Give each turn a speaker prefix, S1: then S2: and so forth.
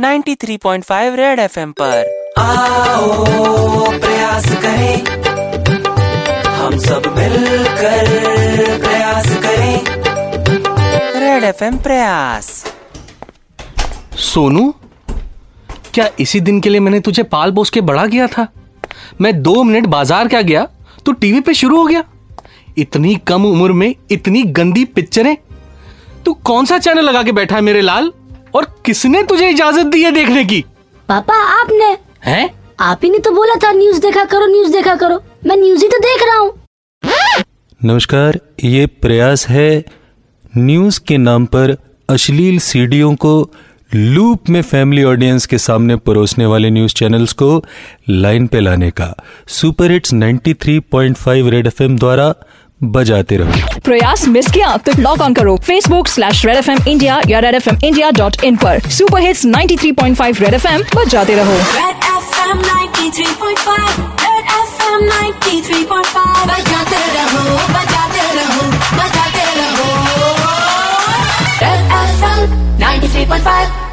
S1: 93.5 red FM पर।
S2: आओ प्रयास करें। हम सब मिलकर प्रयास करें।
S1: रेड एफएम प्रयास।
S3: सोनू क्या इसी दिन के लिए मैंने तुझे पाल पोस के बड़ा किया था? मैं दो मिनट बाज़ार क्या गया तो टीवी पे शुरू हो गया। इतनी कम उम्र में इतनी गंदी पिक्चरें। तू कौन सा चैनल लगा के बैठा है मेरे लाल? और किसने तुझे इजाज़त दी है देखने की?
S4: पापा आपने।
S3: हैं?
S4: आप ही ने तो बोला था न्यूज़ देखा करो न्यूज़ देखा करो। मैं न्यूज़ ही तो देख रहा हूँ।
S5: नमस्कार ये प्रयास है न्यूज़ के नाम पर अश्लील सीडियों को लूप में फैमिली ऑडियंस के सामने परोसने वाले न्यूज़ चैनल्स को लाइन पे लाने का। सुपर हिट्स 93.5 रेड एफएम द्वारा बजाते रहो।
S6: प्रयास मिस किया तो लॉग ऑन करो। Facebook slash Red FM India India या Red FM India dot in इन पर। सुपर हिट्स 93.5 रेड एफ़ एम बजाते रहो।
S7: Red FM 93.5 Red FM 93.5 बजाते रहो बजाते रहो बजाते रहो। Red FM 93.5